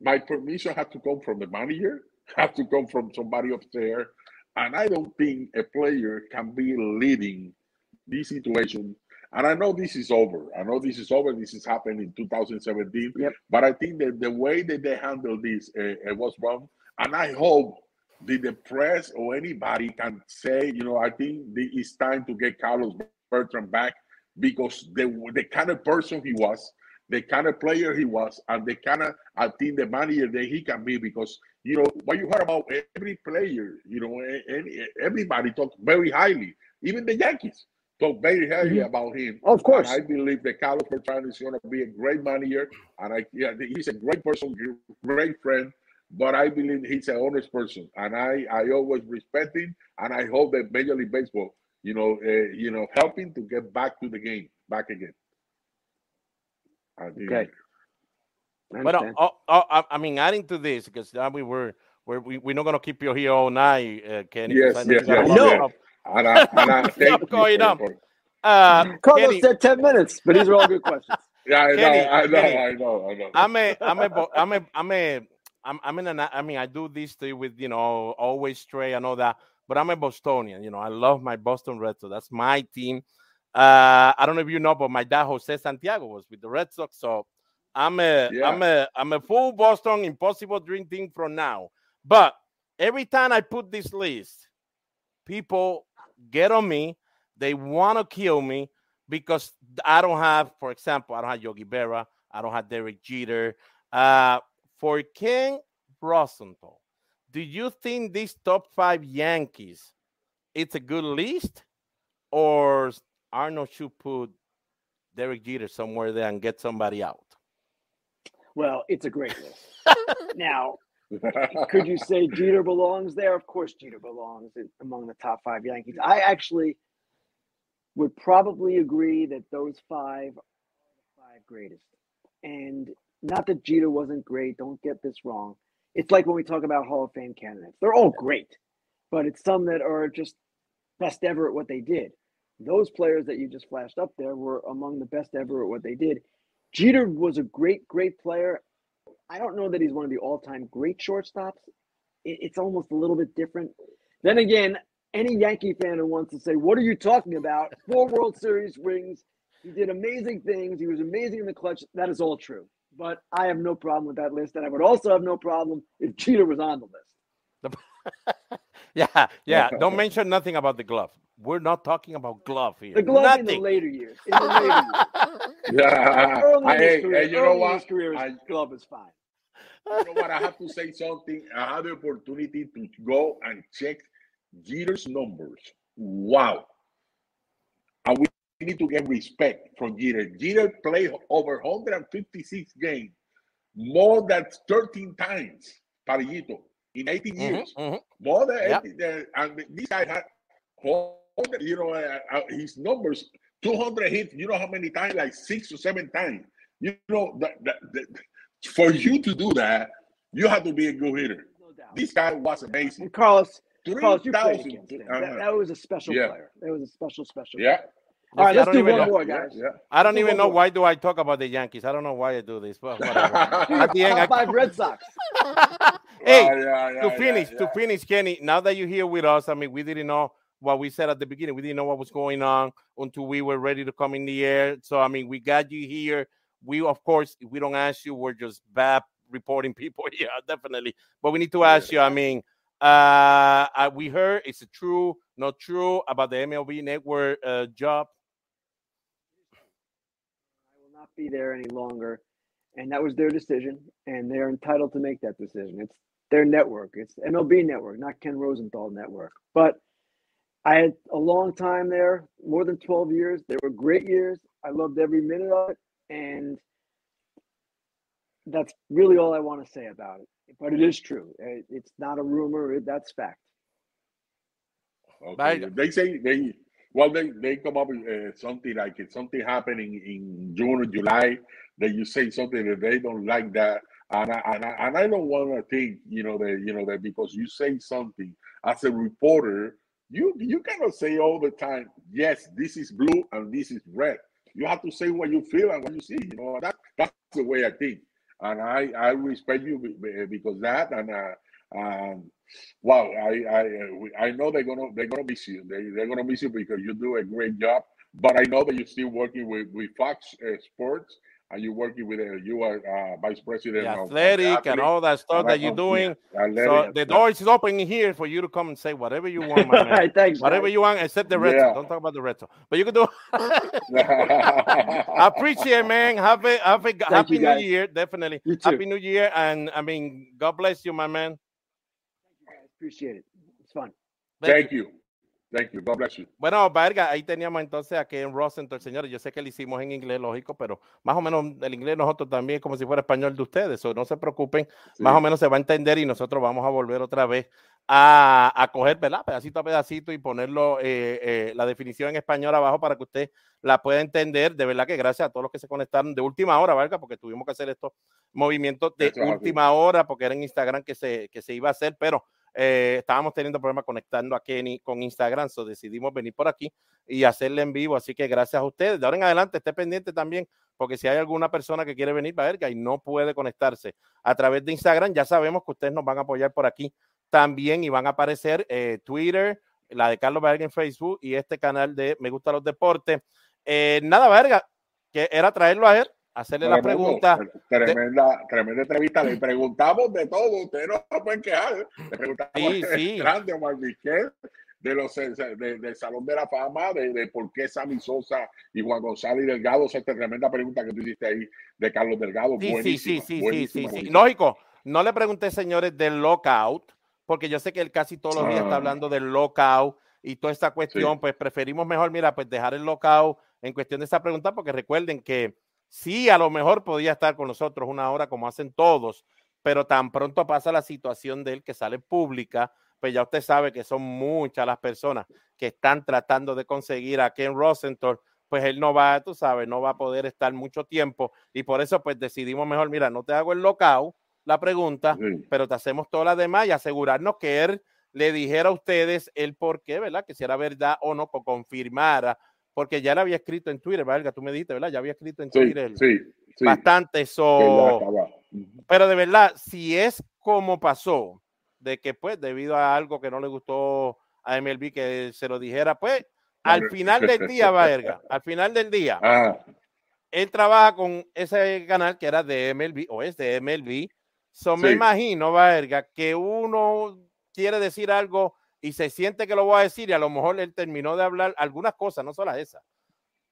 my permission has to come from the manager, has to come from somebody up there, and I don't think a player can be leading this situation. And I know this is over. I know this is over. This is happened in 2017. Yep. But I think that the way that they handled this uh, it was wrong. And I hope that the press or anybody can say, you know, I think it's time to get Carlos Beltran back because the the kind of person he was, the kind of player he was, and the kind of I think the manager that he can be. Because you know what you heard about every player, you know, any, everybody talk very highly, even the Yankees talk very highly Mhm. about him. Of course. And I believe that Carlos Beltran is going to be a great manager, and I yeah, he's a great person, great friend. But I believe he's an honest person, and I I always respect him, and I hope that Major League Baseball, you know, uh, you know, helping to get back to the game, back again. Okay. I But uh, understand. oh, oh, I, I mean, adding to this because we were we're, we we're not gonna keep you here all night, uh, Kenny. 'cause Yes, I yes, you got a yes, lot of yes. stuff- And I, and I thank you going for- on. for- Uh, Carlos Kenny, said 10 minutes, but these are all good questions. Yeah, I know, Kenny, I know, Kenny. I know, I know. I'm a I'm a bo- I'm a I'm a I'm I'm in an I mean I do this thing with you know always stray and all that, but I'm a Bostonian. You know I love my Boston Red Sox. That's my team. Uh, I don't know if you know, but my dad Jose Santiago was with the Red Sox, so I'm a Yeah. am a I'm a full Boston impossible dream team from now. But every time I put this list, people get on me. They want to kill me because I don't have, for example, I don't have Yogi Berra. I don't have Derek Jeter. Uh, for Ken Rosenthal, do you think these top five Yankees, it's a good list, or Arnold should put Derek Jeter somewhere there and get somebody out? Well, it's a great list. now, could you say Jeter belongs there? Of course, Jeter belongs among the top five Yankees. I actually would probably agree that those five are the five greatest. And not that Jeter wasn't great. Don't get this wrong. It's like when we talk about Hall of Fame candidates. They're all great, but it's some that are just best ever at what they did. Those players that you just flashed up there were among the best ever at what they did. Jeter was a great, great player. I don't know that he's one of the all-time great shortstops. It's almost a little bit different. Then again, any Yankee fan who wants to say, "What are you talking about?" Four World Series rings. He did amazing things. He was amazing in the clutch. That is all true. But I have no problem with that list, and I would also have no problem if Jeter was on the list. yeah, yeah. Don't mention nothing about the glove. We're not talking about glove here. The glove nothing. in the later years. In the later years. Yeah. Early in his Hey, career, hey, you know early in what? his career, his I- glove is fine. you know what? I have to say something. I had the opportunity to go and check Jeter's numbers. Wow. And we need to get respect from Jeter. Jeter played over 156 games, more than 13 times, Parillito, in 18 Mhm, years. mhm. More than Yep. 18, uh, and this guy had, hundred- you know, uh, uh, his numbers, 200 hits. You know how many times? Like six or seven times. You know, that, that, that, for you to do that, you have to be a good hitter. No doubt. This guy was amazing. And Carlos, Carlos, you played 3,000. against him. uh, That, that was a special Yeah. player. That was a special, special. Yeah. player. All right, I let's don't even one know- more, Yeah, guys. yeah. I don't do even know more. why do I talk about the Yankees. I don't know why I do this, but whatever. At the end, I, five Red Sox. hey, yeah, yeah, to yeah, finish, to finish, Kenny. Now that you're here with us, I mean, we didn't know what we said at the beginning. We didn't know what was going on until we were ready to come in the air. So, I mean, we got you here. We, of course, if we don't ask you, we're just bad reporting people. Yeah, definitely. But we need to ask you. I mean, uh, uh, we heard it's true, not true about the MLB Network uh, job. I will not be there any longer. And that was their decision, and they're entitled to make that decision. It's their network. It's MLB network, not Ken Rosenthal network. But I had a long time there, more than 12 years. They were great years. I loved every minute of it. And that's really all I want to say about it. But it is true. It's not a rumor. That's fact. Okay. They say they well they they come up with uh, something like if something happening in June or July that you say something that they don't like that and I, and I, and I don't want to think you know that you know that because you say something as a reporter you you cannot say all the time yes this is blue and this is red you have to say what you feel and what you see you know that that's the way I think and I I respect you be- be- because that and uh, um Wow, I I uh, I know they're gonna they're gonna miss you. They they're gonna miss you because you do a great job. But I know that you're still working with with Fox uh, Sports and you're working with uh, you are uh, vice president The of athletic and all that stuff that you're doing. yeah, Athletic, So the yeah. door is open here for you to come and say whatever you want, my man. thanks. Whatever guys. you want, except the red Sox. Yeah. Don't talk about the red Sox. But you can do. I appreciate, it, man. Happy, happy, happy New. Year, definitely. You too. Happy New Year, and I mean, God bless you, my man. Appreciate it. It's fun. Thank you. Thank you. God bless you. Bueno, Varga, ahí teníamos entonces a Ken Rosenthal, señores. Yo sé que lo hicimos en inglés, lógico, pero más o menos el inglés nosotros también como si fuera español de ustedes. O no se preocupen, más o menos se va a entender y nosotros vamos a volver otra vez a, a coger, ¿verdad? Pedacito a pedacito y ponerlo eh, eh, la definición en español abajo para que usted la pueda entender. De verdad que gracias a todos los que se conectaron de última hora, Varga, porque tuvimos que hacer estos movimientos de última hora, porque era en Instagram que se, que se iba a hacer, pero eh, estábamos teniendo problemas conectando a Kenny con Instagram, so decidimos venir por aquí y hacerle en vivo. Así que gracias a ustedes. De ahora en adelante, esté pendiente también, porque si hay alguna persona que quiere venir para verga y no puede conectarse a través de Instagram, ya sabemos que ustedes nos van a apoyar por aquí también y van a aparecer eh, Twitter, la de Carlos Verga en Facebook y este canal de Me Gusta los Deportes. Eh, nada, Verga, que era traerlo a él, hacerle la Tremendo, pregunta. tre- Tremenda, tremenda entrevista. Le preguntamos de todo. Ustedes no se pueden quejar. Le preguntamos Sí, de sí. grande Omar Vizquel, de los de- del Salón de la Fama, de, de por qué Sammy Sosa y Juan González Delgado. Esa tremenda pregunta que tú hiciste ahí de Carlos Delgado. Sí, sí, sí, buenísima, sí, sí, buenísima, sí, sí. buenísima. Lógico, no le pregunté, señores, del lockout, porque yo sé que él casi todos los días está Ah. hablando del lockout y toda esta cuestión, pues preferimos mejor, mira, pues dejar el lockout en cuestión de esa pregunta, porque recuerden que sí, a lo mejor podía estar con nosotros una hora como hacen todos, pero tan pronto pasa la situación de él que sale pública, pues ya usted sabe que son muchas las personas que están tratando de conseguir a Ken Rosenthal pues él no va, tú sabes, no va a poder estar mucho tiempo y por eso pues decidimos mejor, mira, no te hago el locao la pregunta, pero te hacemos todas las demás y asegurarnos que él le dijera a ustedes el por qué, ¿verdad? Que si era verdad o no, que confirmara, porque ya lo había escrito en Twitter, ¿verdad? Tú me dijiste, ¿verdad? Ya había escrito en Twitter bastante eso. Pero de verdad, si es como pasó, de que pues debido a algo que no le gustó a MLB que se lo dijera, pues al final del día, Verga, al final del día, ah. él trabaja con ese canal que era de MLB o es de MLB So, Me imagino, Verga, que uno quiere decir algo y se siente que lo voy a decir y a lo mejor él terminó de hablar algunas cosas, no solo esas.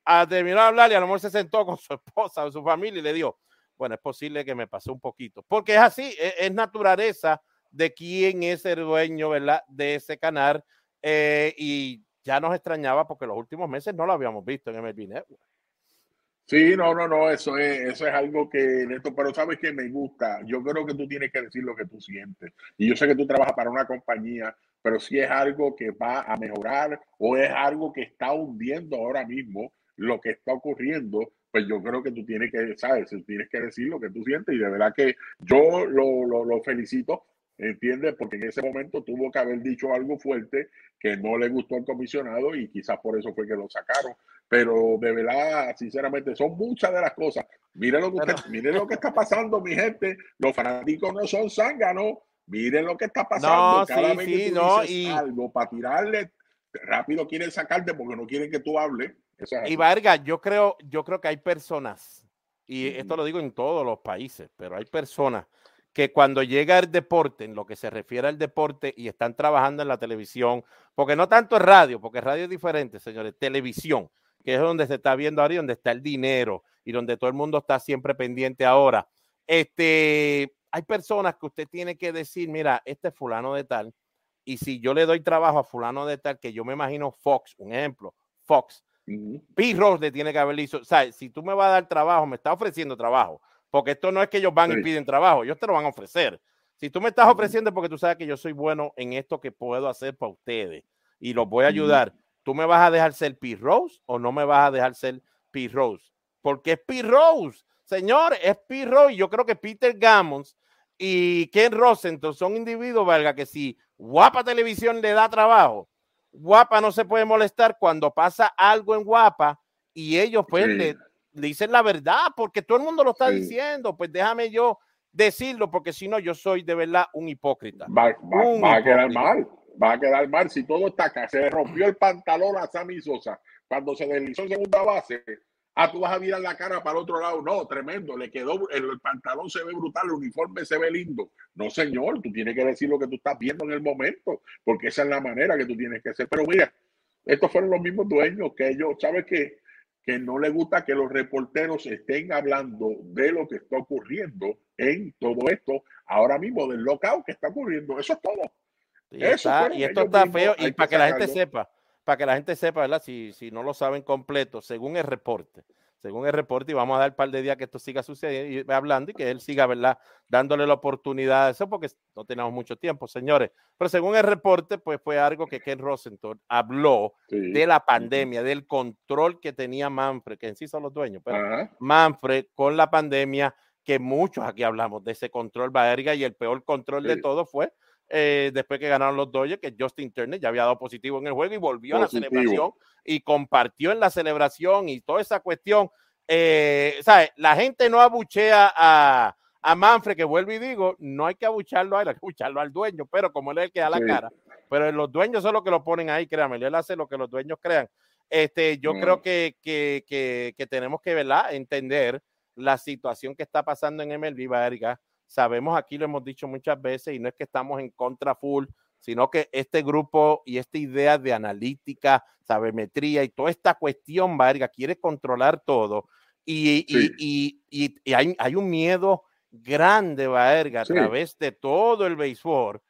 A terminó de hablar y a lo mejor se sentó con su esposa o su familia y le dijo, bueno, es posible que me pasó un poquito. Porque es así, es, es naturaleza de quién es el dueño, ¿verdad? De ese canal. Eh, y ya nos extrañaba porque los últimos meses no lo habíamos visto en MLB Network. Sí, no, no, no, eso es, eso es algo que, pero sabes que me gusta. Yo creo que tú tienes que decir lo que tú sientes. Y yo sé que tú trabajas para una compañía, pero si es algo que va a mejorar o es algo que está hundiendo ahora mismo lo que está ocurriendo, pues yo creo que tú tienes que, sabes, tienes que decir lo que tú sientes. Y de verdad que yo lo, lo felicito ¿Entiendes? Porque en ese momento tuvo que haber dicho algo fuerte que no le gustó al comisionado y quizás por eso fue que lo sacaron. Pero de verdad, sinceramente, son muchas de las cosas. Miren lo que, miren lo que está pasando, mi gente. Los fanáticos no son zánganos. Miren lo que está pasando. No, Cada vez que tú no, y... algo para tirarle, rápido quieren sacarte porque no quieren que tú hables. y Vargas, yo creo, yo creo que hay personas, y esto lo digo en todos los países, pero hay personas que cuando llega el deporte, en lo que se refiere al deporte, y están trabajando en la televisión, porque no tanto es radio, porque radio es diferente, señores, televisión, que es donde se está viendo ahora y donde está el dinero y donde todo el mundo está siempre pendiente ahora. Este, hay personas que usted tiene que decir, mira, este es fulano de tal, y si yo le doy trabajo a fulano de tal, que yo me imagino Fox, un ejemplo, Fox, P. Rose le tiene que haber dicho, o sea, si tú me vas a dar trabajo, me está ofreciendo trabajo, porque esto no es que ellos van y piden trabajo, ellos te lo van a ofrecer. Si tú me estás ofreciendo porque tú sabes que yo soy bueno en esto que puedo hacer para ustedes y los voy a ayudar, ¿tú me vas a dejar ser P. Rose o no me vas a dejar ser P. Rose? Porque es P. Rose, señor, es P. Rose. Yo creo que Peter Gammons y Ken Rosenthal son individuos, valga, que si Guapa Televisión le da trabajo, Guapa no se puede molestar cuando pasa algo en Guapa y ellos pues le dicen la verdad, porque todo el mundo lo está diciendo, pues déjame yo decirlo, porque si no, yo soy de verdad un hipócrita. Va, a quedar mal, va a quedar mal. Si todo está acá, se le rompió el pantalón a Sammy Sosa cuando se deslizó en segunda base. Ah, tú vas a mirar la cara para el otro lado. No, tremendo. Le quedó, el, pantalón se ve brutal, el uniforme se ve lindo. No, señor, tú tienes que decir lo que tú estás viendo en el momento, porque esa es la manera que tú tienes que hacer. Pero mira, estos fueron los mismos dueños que ellos, ¿sabes qué? Que no le gusta que los reporteros estén hablando de lo que está ocurriendo en todo esto, ahora mismo del lockout que está ocurriendo. Eso es todo. Y, y esto está feo, y para que, la gente sepa, para que la gente sepa, ¿verdad? Si, si no lo saben completo, según el reporte, según el reporte, y vamos a dar un par de días que esto siga sucediendo y hablando y que él siga, ¿verdad? Dándole la oportunidad a eso, porque no tenemos mucho tiempo, señores. Pero según el reporte, pues fue algo que Ken Rosenthal habló de la pandemia, del control que tenía Manfred, que en sí son los dueños, pero Manfred con la pandemia, que muchos aquí hablamos de ese control verga y el peor control de todo fue eh, después que ganaron los Dodgers, que Justin Turner ya había dado positivo en el juego y volvió a la celebración y compartió en la celebración y toda esa cuestión. Eh, ¿sabes? La gente no abuchea a, a Manfred, que vuelvo y digo, no hay que abucharlo a él, hay que abucharlo al dueño, pero como él es el que da la cara, pero los dueños son los que lo ponen ahí, créanme, él hace lo que los dueños crean. Este, yo creo que, que, que, que, tenemos que ¿verdad? entender la situación que está pasando en MLB, verga Sabemos aquí, lo hemos dicho muchas veces, y no es que estamos en contra full, sino que este grupo y esta idea de analítica, sabermetría y toda esta cuestión, verga, quiere controlar todo. Y, y, y, y hay, hay, un miedo grande, verga, a través de todo el béisbol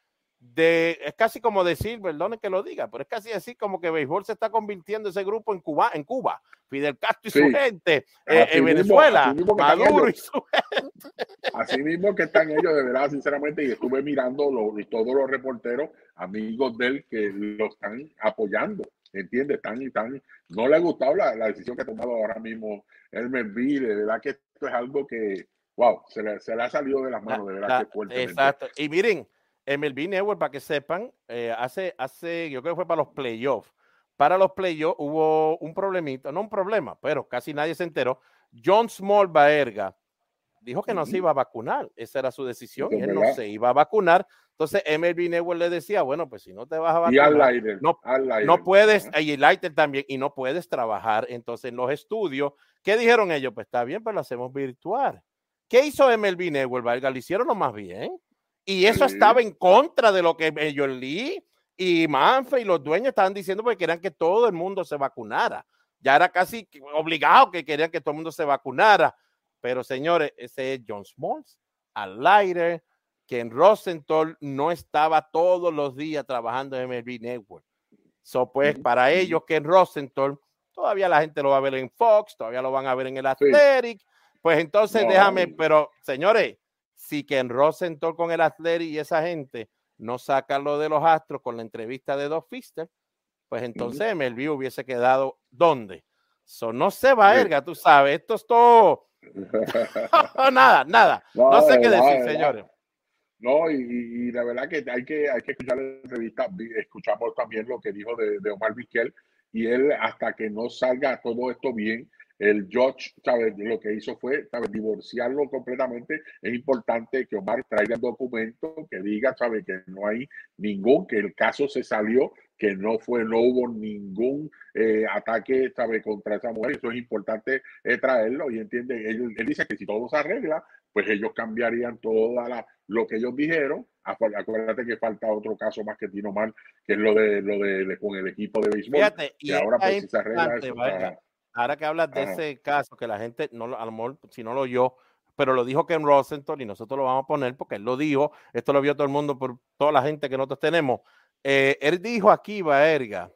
de, es casi como decir, perdone que lo diga, pero es casi así como que béisbol se está convirtiendo ese grupo en Cuba, en Cuba, Fidel Castro y su gente, eh, en Venezuela, Maduro y su gente. Así mismo que están ellos, de verdad, sinceramente, y estuve mirando y todos los reporteros, amigos de él, que lo están apoyando ¿entiendes? Tan y tan, no le ha gustado la, la decisión que ha tomado ahora mismo el Merví, de verdad que esto es algo que, wow, se le, se le ha salido de las manos, de verdad que fuerte. Exacto. Y miren, MLB Network, para que sepan, eh, hace, hace, yo creo que fue para los playoffs. Para los playoffs hubo un problemita, no un problema, pero casi nadie se enteró. John Small Baerga dijo que no se iba a vacunar. Esa era su decisión. Él no se iba a vacunar. Entonces MLB Network le decía, bueno, pues si no te vas a vacunar, no, no puedes, y el Lighter también, y no puedes trabajar entonces en los estudios. ¿Qué dijeron ellos? Pues está bien, pero lo hacemos virtual. ¿Qué hizo MLB Network, Valga? Lo hicieron lo más bien. Y eso estaba en contra de lo que ellos Lee y Manfred y los dueños estaban diciendo porque querían que todo el mundo se vacunara. Ya era casi obligado que querían que todo el mundo se vacunara. Pero señores, ese es John Smalls, al aire, que en Rosenthal no estaba todos los días trabajando en MLB Network. So, pues, para ellos que en Rosenthal todavía la gente lo va a ver en Fox, todavía lo van a ver en el Athletic. Pues entonces déjame, pero señores, si que en Rosenthal con el Athletic y esa gente no saca lo de los Astros con la entrevista de Doc Fister, pues entonces MLB hubiese quedado ¿dónde? So, no se va, Erga, tú sabes, esto es todo. nada, nada. No, sé qué decir, señores. No, y, la verdad que hay que, hay que escuchar la entrevista. Escuchamos también lo que dijo de, de Omar Vizquel, y él, hasta que no salga todo esto bien, el judge, ¿sabes? Lo que hizo fue, ¿sabes? Divorciarlo completamente. Es importante que Omar traiga el documento que diga, ¿sabes? Que no hay ningún, que el caso se salió, que no fue, no hubo ningún eh, ataque, ¿sabes? Contra esa mujer. Eso es importante eh, traerlo y entiende. Él, él, dice que si todo se arregla, pues ellos cambiarían toda la, lo que ellos dijeron. Acuérdate que falta otro caso más que Tino Mal, que es lo de lo de, con el equipo de béisbol. Fíjate, y ahora pues si se arregla eso. Ahora que hablas de ese caso, que la gente, no, a lo mejor, si no lo oyó, pero lo dijo Ken Rosenthal y nosotros lo vamos a poner porque él lo dijo, esto lo vio todo el mundo por toda la gente que nosotros tenemos. Eh, él dijo aquí, Baerga,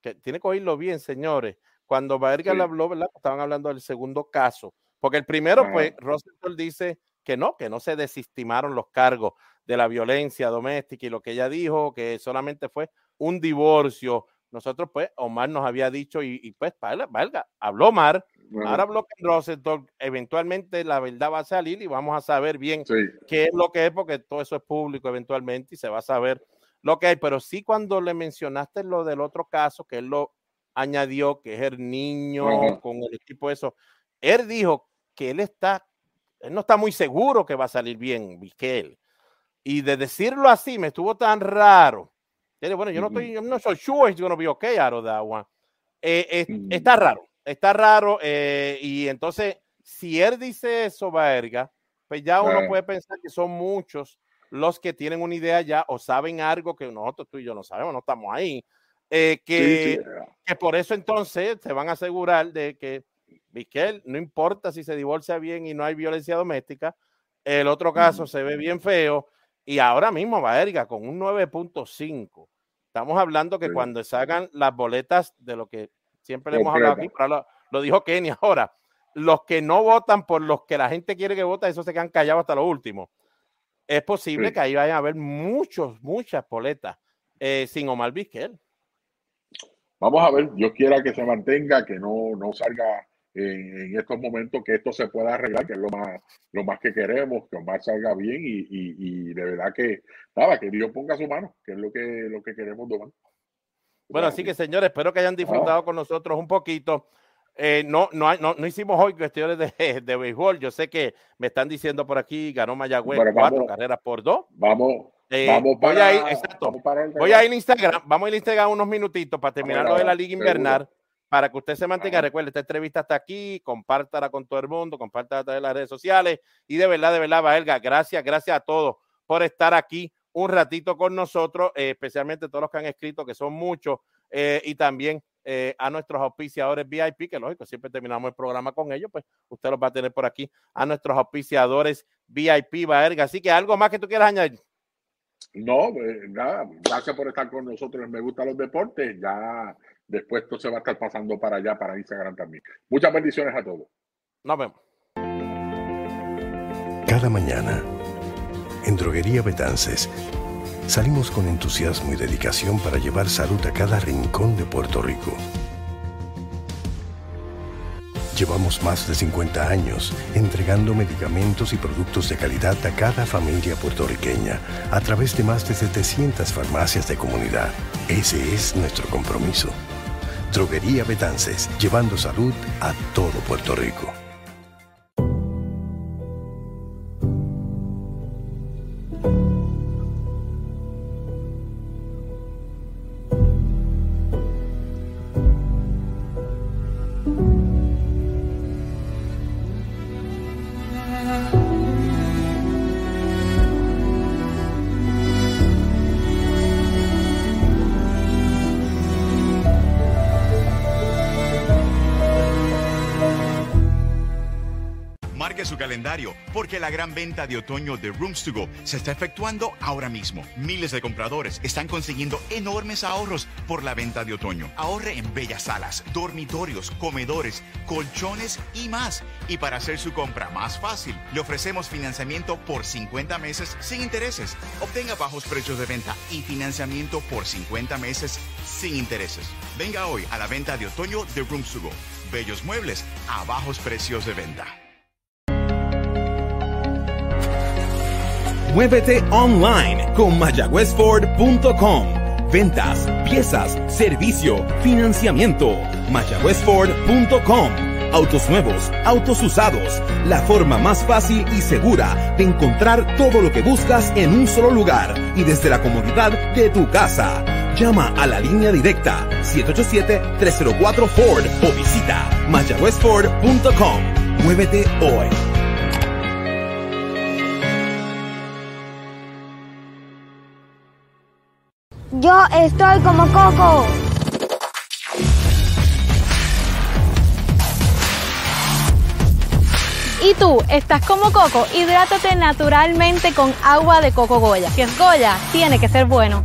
que tiene que oírlo bien, señores, cuando Baerga le habló, ¿verdad? Estaban hablando del segundo caso, porque el primero, pues, Rosenthal dice que no, que no se desestimaron los cargos de la violencia doméstica y lo que ella dijo, que solamente fue un divorcio nosotros, pues, Omar nos había dicho, y, pues, valga, habló Omar, ahora habló Rosenthal, eventualmente la verdad va a salir y vamos a saber bien qué es lo que es, porque todo eso es público eventualmente y se va a saber lo que hay, pero sí cuando le mencionaste lo del otro caso, que él lo añadió, que es el niño con el equipo eso, él dijo que él está, él no está muy seguro que va a salir bien, Miquel. Y de decirlo así, me estuvo tan raro bueno, yo no estoy, yo no soy sure it's going to be okay out of that one. Eh, está raro, está raro. Eh, y entonces, si él dice eso, Verga, pues ya uno puede pensar que son muchos los que tienen una idea ya o saben algo que nosotros tú y yo no sabemos, no estamos ahí. Eh, que, que por eso entonces se van a asegurar de que Miquel, no importa si se divorcia bien y no hay violencia doméstica, el otro caso se ve bien feo y ahora mismo Verga con un 9.5 Estamos hablando que cuando salgan las boletas de lo que siempre le hemos hablado aquí, lo, dijo Kenny ahora, los que no votan por los que la gente quiere que vote, eso se quedan callados hasta lo último. Es posible que ahí vayan a haber muchos, muchas boletas eh, sin Omar Vizquel. Vamos a ver, yo quiera que se mantenga, que no, no salga en, estos momentos que esto se pueda arreglar, que es lo más, lo más que queremos, que Omar salga bien y, y, de verdad que nada, que Dios ponga su mano, que es lo que, lo que queremos, Domán. Bueno, así que señores, espero que hayan disfrutado con nosotros un poquito. Eh, no, no, no, no, hicimos hoy cuestiones de, de, béisbol. Yo sé que me están diciendo por aquí, ganó Mayagüez cuatro carreras por dos. Vamos, eh, vamos voy a ir, exacto. voy a ir a Instagram, vamos a ir a Instagram unos minutitos para terminar lo de la Liga Invernal para que usted se mantenga. Recuerde, esta entrevista está aquí, compártala con todo el mundo, compártala a través de las redes sociales. Y de verdad, de verdad, Valga, gracias, gracias a todos por estar aquí un ratito con nosotros, eh, especialmente todos los que han escrito, que son muchos, eh, y también eh, a nuestros auspiciadores VIP, que lógico, siempre terminamos el programa con ellos, pues usted los va a tener por aquí, a nuestros auspiciadores VIP, Valga. Así que algo más que tú quieras añadir. No, nada, gracias por estar con nosotros. Me gustan los deportes. Ya Después esto se va a estar pasando para allá, para Instagram también. Muchas bendiciones a todos. Nos vemos. Cada mañana, en Droguería Betances, salimos con entusiasmo y dedicación para llevar salud a cada rincón de Puerto Rico. Llevamos más de 50 años entregando medicamentos y productos de calidad a cada familia puertorriqueña a través de más de 700 farmacias de comunidad. Ese es nuestro compromiso. Droguería Betances, llevando salud a todo Puerto Rico. Porque la gran venta de otoño de Rooms to Go se está efectuando ahora mismo. Miles de compradores están consiguiendo enormes ahorros por la venta de otoño. Ahorre en bellas salas, dormitorios, comedores, colchones y más. Y para hacer su compra más fácil, le ofrecemos financiamiento por 50 meses sin intereses. Obtenga bajos precios de venta y financiamiento por 50 meses sin intereses. Venga hoy a la venta de otoño de Rooms to Go. Bellos muebles a bajos precios de venta. Muévete online con mayagüezford.com. Ventas, piezas, servicio, financiamiento. mayagüezford.com. Autos nuevos, autos usados. La forma más fácil y segura de encontrar todo lo que buscas en un solo lugar y desde la comodidad de tu casa. Llama a la línea directa 787-304-FORD o visita mayagüezford.com. Muévete hoy. Estoy como Coco. ¿Y tú estás como Coco? Hidrátate naturalmente con agua de Coco Goya. Si es Goya, tiene que ser bueno.